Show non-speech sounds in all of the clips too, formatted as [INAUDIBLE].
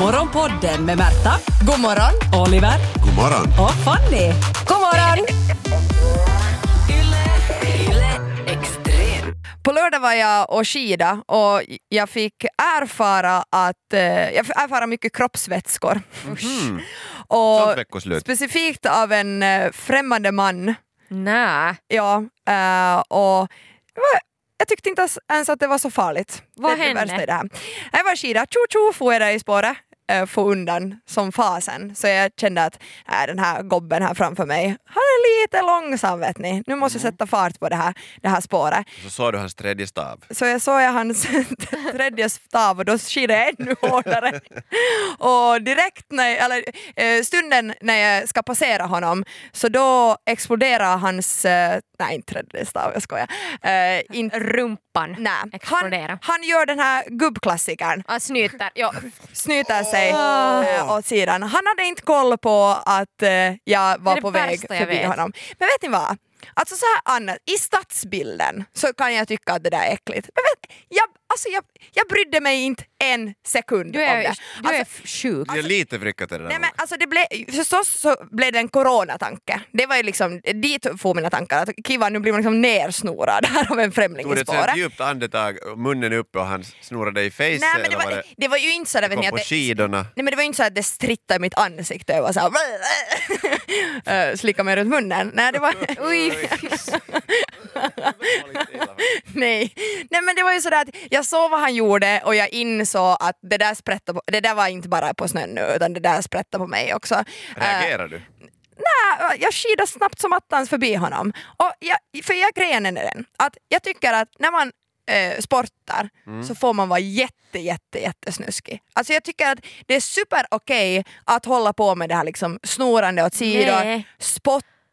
Morgonpodden med Märta, God morgon. Oliver God morgon. och Fanny. God morgon. På lördag var jag och skida och jag fick erfara att eh, jag fick erfara mycket kroppsvätskor. Mhm. [LAUGHS] Och specifikt av en eh, främmande man. Nej. Ja, eh, och det jag tyckte inte ens att det var så farligt. Vad det, är det hände? värsta i det här. Jag var skida, tjo tjo får jag där i spåret, få undan som fasen. Så jag kände att äh, den här gobben här framför mig, han är lite långsam vet ni. Nu måste jag Mm. sätta fart på det här, det här spåret. Så såg du hans tredje stav. Så jag såg jag hans [LAUGHS] tredje stav och då skidade jag ännu [LAUGHS] hårdare. och direkt när eller eh, stunden när jag ska passera honom så då exploderar hans, eh, nej inte tredje stav, jag skojar. Eh, inte, Rumpan nej. Han, exploderar. han gör den här gubbklassikern, Ah, snyter. Ja. snyter sig eh, åt sidan. Han hade inte koll på att eh, jag var på väg förbi honom. Men vet ni vad? Alltså så här Anna, i stadsbilden så kan jag tycka att det där är äckligt. Men vet, jag, alltså jag, jag brydde mig inte en sekund Du om är, det. du är Alltså, sjuk. Det är lite vrickat det där. Nej men alltså det blev, förstås så blev det en coronatanke. Det var ju liksom, dit får mina tankar att kiva nu blir man liksom nersnorad [LAUGHS] här av en främling Tog i det ett sånt spåret. djupt andetag, munnen uppe och han snorade i face Nej men det var, var det, det var ju inte så där, vet ni, att det, skidorna? Nej men det var ju inte så att det strittade i mitt ansikte och var såhär uh, [LAUGHS] slicka mig runt munnen. Nej det var... [LAUGHS] Oj. Nej. Nej men det var ju sådär att jag såg vad han gjorde och jag insåg att det där sprättade på, det där var inte bara på snön nu utan det där sprättade på mig också. Reagerar du? nej, jag skidade snabbt som attans förbi honom. Och jag, för jag, grejen är den att jag tycker att när man eh, sportar så får man vara jätte, jätte, jättesnuskig. Alltså jag tycker att det är super okej att hålla på med det här liksom snorande åt sidor, Nej.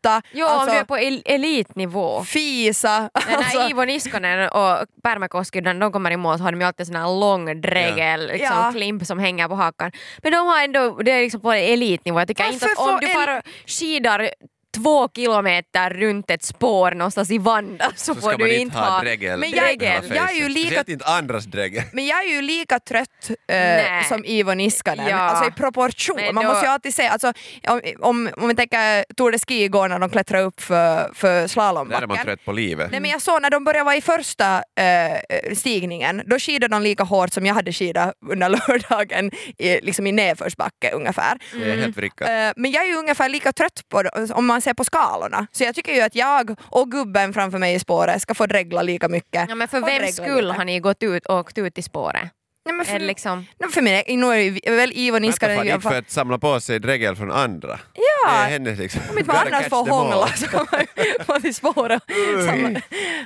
Spotta, Jo, om alltså, du är på el- elitnivå. fisa. När Alltså, Ivo Niskanen och Pärmäkoski, när de kommer i mål så har de ju alltid sån här lång dregel, liksom, Ja. klimp som hänger på hakan. Men de har ändå, det är liksom på elitnivå. Jag tycker Varför inte att om du el- bara skidar två kilometer runt ett spår någonstans i Vanda så, Så får ska du inte ha ha dregel. Men jag- jag är ju lika- inte andras dregel. Men jag är ju lika trött Nej. som Ivo Niskanen, Ja. alltså i proportion. Men Man då- måste ju alltid se, alltså, om, om, om vi tänker Tour de Ski igår när de klättrade upp för, för Där är man slalombacken. trött på livet. Nej men jag såg när de började vara i första eh, stigningen, då skidade de lika hårt som jag hade skidat under [LAUGHS] lördagen i, liksom i nedförsbacke ungefär. Helt vrickat. Eh, men jag är ju ungefär lika trött på det, om man ser på skalorna. Så jag tycker ju att jag och gubben framför mig i spåret ska få dregla lika mycket. Ja, men för vems skull har ni gått ut och åkt ut i spåret? Nej, men för, liksom... nej, för mig, nu är det väl Ivo Vänta, Niskanen far i alla dit för att samla på sig dregel från andra. Ja. Det är hennes liksom. Om inte man annars får hångla så kan man till spåret.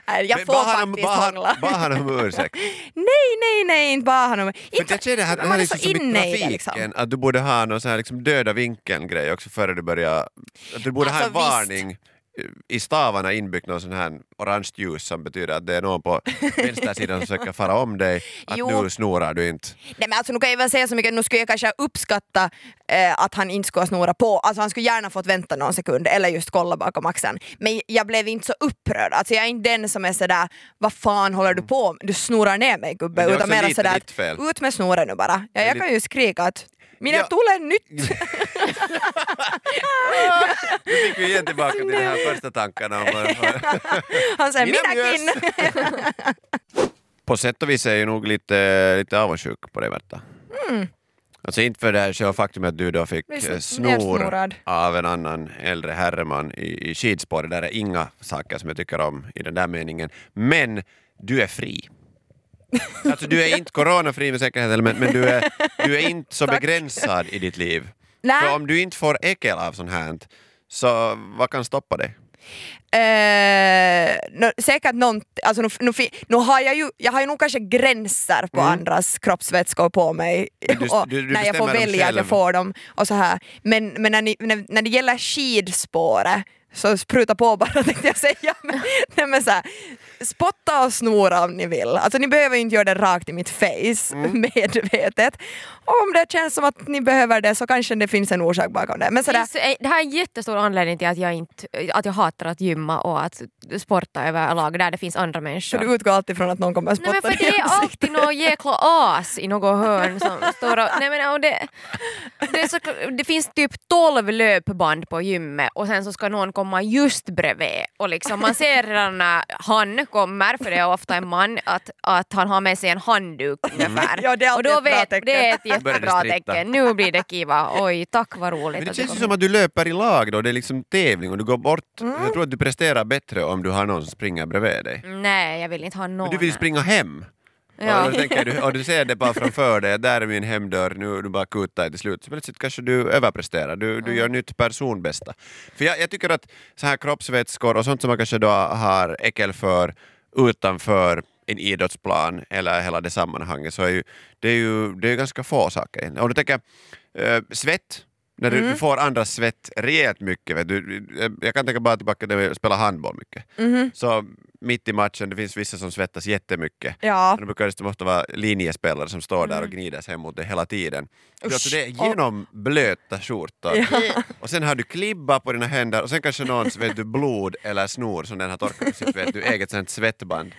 Nej, jag Men får bad han- faktiskt bad han- hångla. Bad han om [LAUGHS] ursäkt? Nej, nej, nej, inte bara honom. För att jag känner att det här är liksom som i trafiken, liksom. att du borde ha någon sån här liksom döda vinkeln-grej också före du börjar... Att du borde ha en Alltså, visst. I stavarna inbyggt någon sån här orange ljus som betyder att det är någon på [LAUGHS] vänstersidan som försöker fara om dig, att Jo. nu snorar du inte. Nej, men alltså, nu kan jag väl säga så mycket, nu skulle jag kanske uppskatta eh, att han inte skulle ha snorat på. Alltså, han skulle gärna fått vänta någon sekund eller just kolla bakom axeln. Men jag blev inte så upprörd. Alltså, jag är inte den som är sådär, vad fan håller du på med? Du snorar ner mig gubbe. Utan lite sådär, fel. ut med snoren nu bara. Ja, jag kan ju skrika att mina Ja. tulee nytt! [LAUGHS] [LAUGHS] Nu fick vi igen tillbaka till de här första tankarna. Om, [LAUGHS] Han säger Mina minakin! på sätt och vis är jag nog lite, lite avundsjuk på dig Märta. Alltså inte för det här själva faktum att du då fick eh, snor av en annan äldre herreman i, i skidspåret. Där är inga saker som jag tycker om i den där meningen. Men du är fri. [LAUGHS] Alltså du är inte coronafri med säkerhet, men, men du, är, du är inte så [LAUGHS] begränsad i ditt liv. Nej. För om du inte får äckel av sånt här, så vad kan stoppa dig? Eh, nå, säkert nånt, alltså nu, nu, nu har jag ju, jag har ju nog kanske gränser på andras kroppsvätskor på mig du- och du- du när jag får välja att jag får dem och så här. Men, men när, ni, när, när det gäller skidspåret så spruta på bara [LAUGHS] tänkte jag säga. Men, nej, men så här, spotta och snora om ni vill. Alltså ni behöver inte göra det rakt i mitt face Mm. [LAUGHS] medvetet. Och om det känns som att ni behöver det så kanske det finns en orsak bakom det. Men sådär, Finns- eh, Det här är en jättestor anledning till att jag, inte, att jag hatar att gymma och att sporta överlag där det finns andra så människor. du utgår alltid från att någon kommer att Nej, men spotta för det är [LAUGHS] alltid något jäkla as i något hörn som står och, nej men, och det, det, är så, det finns typ 12 löpband på gymmet och sen så ska någon komma just bredvid och liksom man ser redan när han kommer, för det är ofta en man, att, att han har med sig en handduk ungefär. [LAUGHS] Ja, det är och då vet, tecken. det är ett jättebra tecken. Nu blir det kiva. Oj, tack vad roligt. Men det känns ju som att du löper i lag då, det är liksom tävling och du går bort. Jag tror att du presterar bättre om du har någon som springer bredvid dig. Nej, jag vill inte ha någon. Men du vill ju springa hem. Ja. Och, då tänker du, och du ser det bara framför dig, där är min hemdörr, nu du bara kutar till slut. Så plötsligt kanske du överpresterar, du, du gör nytt personbästa. För jag, jag tycker att så här kroppsvätskor och sånt som man kanske då har äckel för utanför en idrottsplan eller hela det sammanhanget så är ju, det är ju det är ganska få saker. Om du tänker eh, svett, när du, du får andras svett rejält mycket. Vet du, jag kan tänka bara tillbaka när vi spelade handboll mycket. Så mitt i matchen, det finns vissa som svettas jättemycket. Ja. Men det brukar det ofta vara linjespelare som står där och gnider sig mot det hela tiden. Så alltså det är Usch. genomblöta skjortor. [LAUGHS] Och sen har du klibba på dina händer och sen kanske någons vet du, blod eller snor som den har torkat på sitt vet du, eget sånt svettband.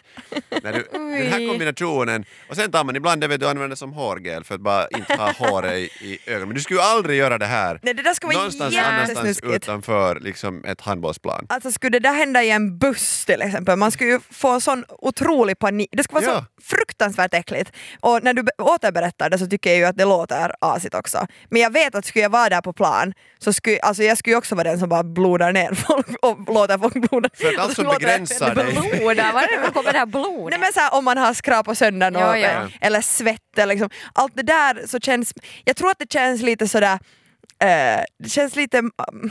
När du, den här kombinationen, och sen tar man ibland det vet du använder som hårgel för att bara inte ha håret i, i ögonen. Men du skulle aldrig göra det här Nej, det där ska vara någonstans annanstans utanför liksom, ett handbollsplan. Alltså skulle det där hända i en buss till exempel, man skulle ju få sån otrolig panik. Det skulle vara Ja. så fruktansvärt äckligt. Och när du be- återberättar det så tycker jag ju att det låter asigt också. Men jag vet att skulle jag vara där på plan så skulle alltså jag skulle ju också vara den som bara blodar ner [LAUGHS] folk och låter folk bloda. För att allt som begränsar dig Blod, där var det kommer det här blodet? Nej men så här, om man har skrapat sönder något, Ja, ja. eller svett eller liksom, allt det där så känns, jag tror att det känns lite sådär eh, det känns lite um,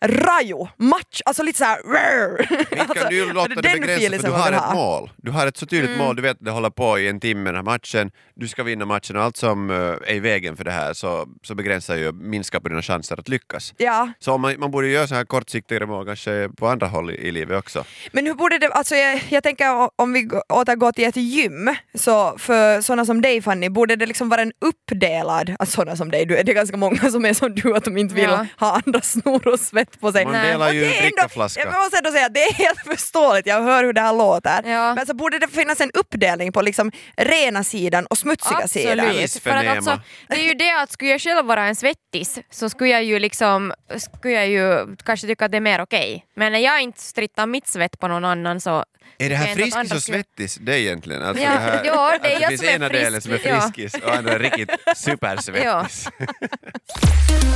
rajo, match, alltså lite såhär Inte kan du låta det begränsa för du har ett mål. Du har ett så tydligt Mm. mål, du vet att det håller på i en timme den här matchen, du ska vinna matchen och allt som eh, är i vägen för det här så, så begränsar ju, minskar på dina chanser att lyckas. Ja, Så man, man borde göra så här kortsiktigare mål kanske på andra håll i, i livet också. men hur borde det, alltså jag, jag tänker om vi gå- återgår till ett gym, så för sådana som dig Fanny, borde det liksom vara en uppdelad, alltså sådana som dig, du, det är ganska många som är som du att de inte vill Ja. ha andra snor och svett på sig. Man delar ju det en drickaflaska. Jag måste ändå säga att det är helt förståeligt, jag hör hur det här låter. Ja. Men så borde det finnas en uppdelning på liksom rena sidan och smutsiga sidan. Absolut. För att alltså, det är ju det att skulle jag själv vara en svettis så skulle jag ju liksom, skulle jag ju kanske tycka att det är mer okej. Men när jag inte strittar mitt svett på någon annan så... Är det här friskis och svettis det egentligen? Alltså Ja, det, här, ja, det är jag finns som är ena delen som är frisk, ja. friskis och andra är riktigt supersvettis. [LAUGHS]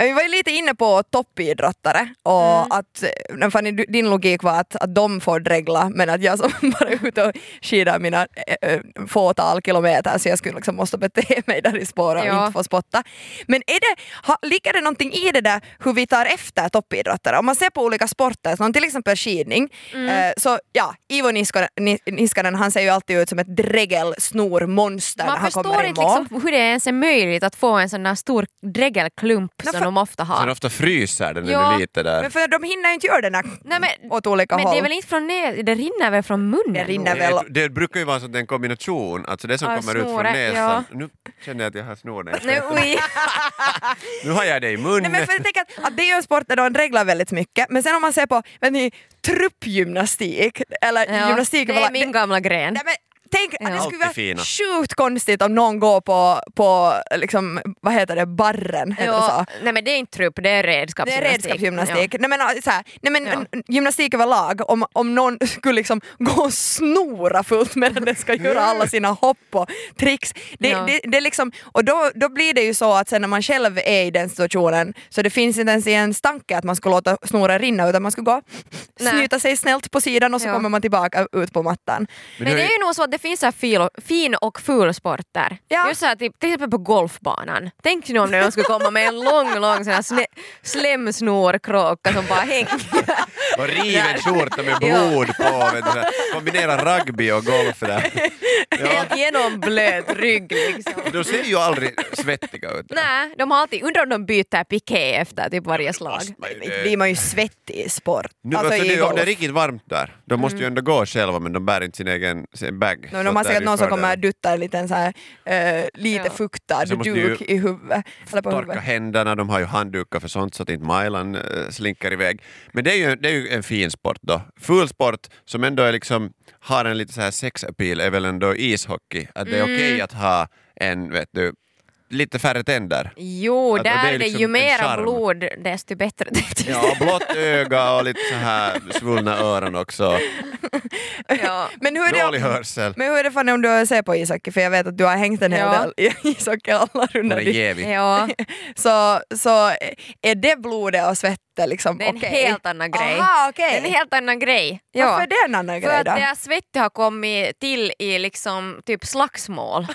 Vi var ju lite inne på toppidrottare och Mm. att Fanny, din logik var att, att de får dregla men att jag som [LAUGHS] bara är ute och skidar mina äh, äh, fåtal kilometer så jag skulle liksom måste bete [LAUGHS] mig där i spår och Ja. inte få spotta. Men är det, ha, ligger det någonting i det där hur vi tar efter toppidrottare? Om man ser på olika sporter, som till exempel skidning, Mm. eh, så ja, Ivo Niskanen, Ni- Niskanen han ser ju alltid ut som ett dregelsnormonster när Man han kommer förstår i inte mål. liksom hur det ens är möjligt att få en sån där stor dregelklump som för- de ofta Sen har. ofta fryser den Ja. ja. lite där. Men för de hinner ju inte göra den här Nej, men, åt olika men håll. det är väl inte från ner, det rinner väl från munnen? Det rinner väl. Det, det brukar ju vara så att det är en kombination, alltså det som Ja, kommer ut från näsan. Nu känner jag att jag har snor när jag Nej, skrattar. oj. [LAUGHS] Nu har jag det i Nej, munnen. men för jag tänker att, att det är ju en sport där de reglar väldigt mycket, men sen om man ser på vet ni, truppgymnastik, eller Ja, gymnastik det är min gamla gren. Nej, men, Tänk att det skulle vara fina. sjukt konstigt om någon går på, på liksom, vad heter det, barren, heter det så? Nej men det är inte trupp, det är Det är redskapsgymnastik. redskapsgymnastik. Nej, men, äh, så här, nej, men, Ja. n- gymnastik överlag, om, om någon skulle liksom gå och snora fullt medan den ska göra alla sina hopp och tricks. Det, Ja. det, det är liksom, och då, då blir det ju så att sen när man själv är i den situationen så det finns inte ens en tanke att man ska låta snoren rinna utan man ska gå Nej. snyta sig snällt på sidan och så Ja. kommer man tillbaka ut på mattan. Men det är- är ju nog så att det finns så här fil och, fin och ful sporter. Ja. Just så här, typ, till exempel på golfbanan. Tänk nu om någon skulle komma med en lång, lång sån här slemsnorkråka som bara hänger. [LAUGHS] Och riven skjorta med blod på. Kombinera rugby och golf där. [LAUGHS] Ja. Helt genomblöt rygg liksom. De ser ju aldrig svettiga ut. Nej, de har alltid, undrar om de byter piké efter typ varje slag. Inte blir man ju svettig i sport. Nu, alltså alltså, i det, om det är riktigt varmt där, de måste ju ändå gå själva men de bär inte sin egen sin bag. Nog, de har säkert någon som kommer att dutta en liten så här, eh, lite Ja. fuktad duk i huvudet. Eller på torka huvudet. händerna, de har ju handdukar för sånt så att inte Mailan eh, slinker iväg. Men det är, ju, det är ju en fin sport då. Full sport som ändå är liksom, har en lite så här sexappeal är väl ändå ishockey. Att det är Mm. okej att ha en, vet du, lite färre tänder. Jo, Att- och det där är är det liksom ju mera blod desto bättre. [LAUGHS] Ja, blått öga och lite så här svullna öron också. [LAUGHS] ja. Men hur är Dålig det, hörsel. men hur är det Fanny om du ser på ishockey? För jag vet att du har hängt en hel Ja. del i [LAUGHS] ishockey alla runder. ja. Så, så är det blodet och svettet liksom Det är en helt annan grej. Aha, Det okej. är en helt annan grej. Varför är det en annan För grej att då? deras svett har kommit till i liksom typ slagsmål.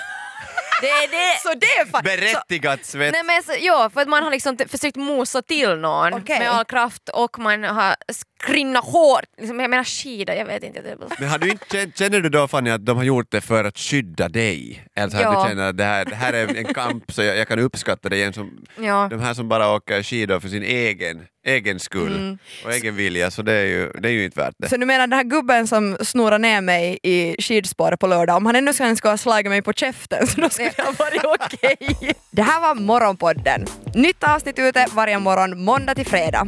Det är det. Så det är fan... Berättigat svett. Nej, men så, ja, för att man har liksom försökt mosa till någon Okej. med all kraft och man har skrinnat hårt. Liksom, jag menar skida, jag vet inte. Men har du inte, känner du då Fanny att de har gjort det för att skydda dig? Alltså att Ja. du känner att det här, det här är en kamp så jag, jag kan uppskatta det igen som Ja. de här som bara åker skidor för sin egen, egen skull Mm. och egen vilja så det är ju, det är ju inte värt det. så du menar den här gubben som snurrar ner mig i skidspåret på lördag, om han ännu skulle ha slagit mig på käften så då skulle det ha varit okej. [LAUGHS] Det här var Morgonpodden. Nytt avsnitt ute varje morgon måndag till fredag.